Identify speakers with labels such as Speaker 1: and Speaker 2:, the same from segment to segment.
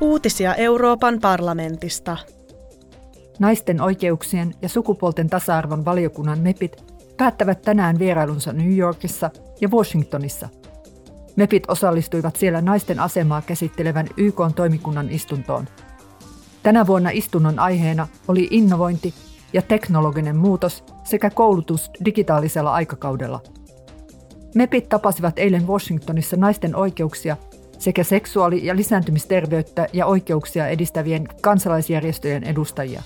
Speaker 1: Uutisia Euroopan parlamentista.
Speaker 2: Naisten oikeuksien ja sukupuolten tasa-arvon valiokunnan MEPit päättävät tänään vierailunsa New Yorkissa ja Washingtonissa. MEPit osallistuivat siellä naisten asemaa käsittelevän YK-toimikunnan istuntoon. Tänä vuonna istunnon aiheena oli innovointi ja teknologinen muutos sekä koulutus digitaalisella aikakaudella. MEPit tapasivat eilen Washingtonissa naisten oikeuksia sekä seksuaali- ja lisääntymisterveyttä ja oikeuksia edistävien kansalaisjärjestöjen edustajia.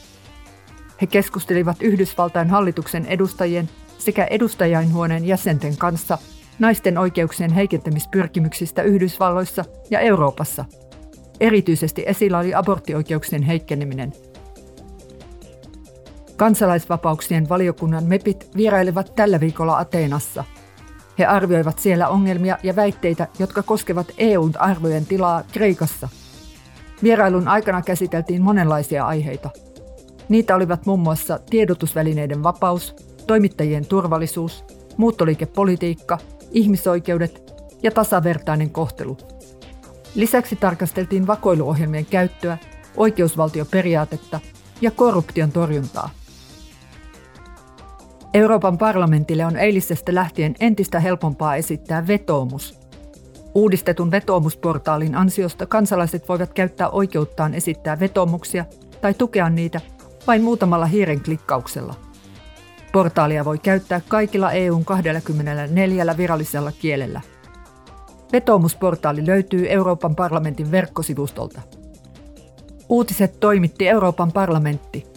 Speaker 2: He keskustelivat Yhdysvaltain hallituksen edustajien sekä edustajainhuoneen jäsenten kanssa naisten oikeuksien heikentämispyrkimyksistä Yhdysvalloissa ja Euroopassa. Erityisesti esillä oli aborttioikeuksien heikkeneminen. Kansalaisvapauksien valiokunnan MEPit vierailevat tällä viikolla Ateenassa – he arvioivat siellä ongelmia ja väitteitä, jotka koskevat EUn arvojen tilaa Kreikassa. Vierailun aikana käsiteltiin monenlaisia aiheita. Niitä olivat muun muassa tiedotusvälineiden vapaus, toimittajien turvallisuus, muuttoliikepolitiikka, ihmisoikeudet ja tasavertainen kohtelu. Lisäksi tarkasteltiin vakoiluohjelmien käyttöä, oikeusvaltioperiaatetta ja korruption torjuntaa. Euroopan parlamentille on eilisestä lähtien entistä helpompaa esittää vetoomus. Uudistetun vetoomusportaalin ansiosta kansalaiset voivat käyttää oikeuttaan esittää vetoomuksia tai tukea niitä vain muutamalla hiiren klikkauksella. Portaalia voi käyttää kaikilla EUn 24 virallisella kielellä. Vetoomusportaali löytyy Euroopan parlamentin verkkosivustolta. Uutiset toimitti Euroopan parlamentti –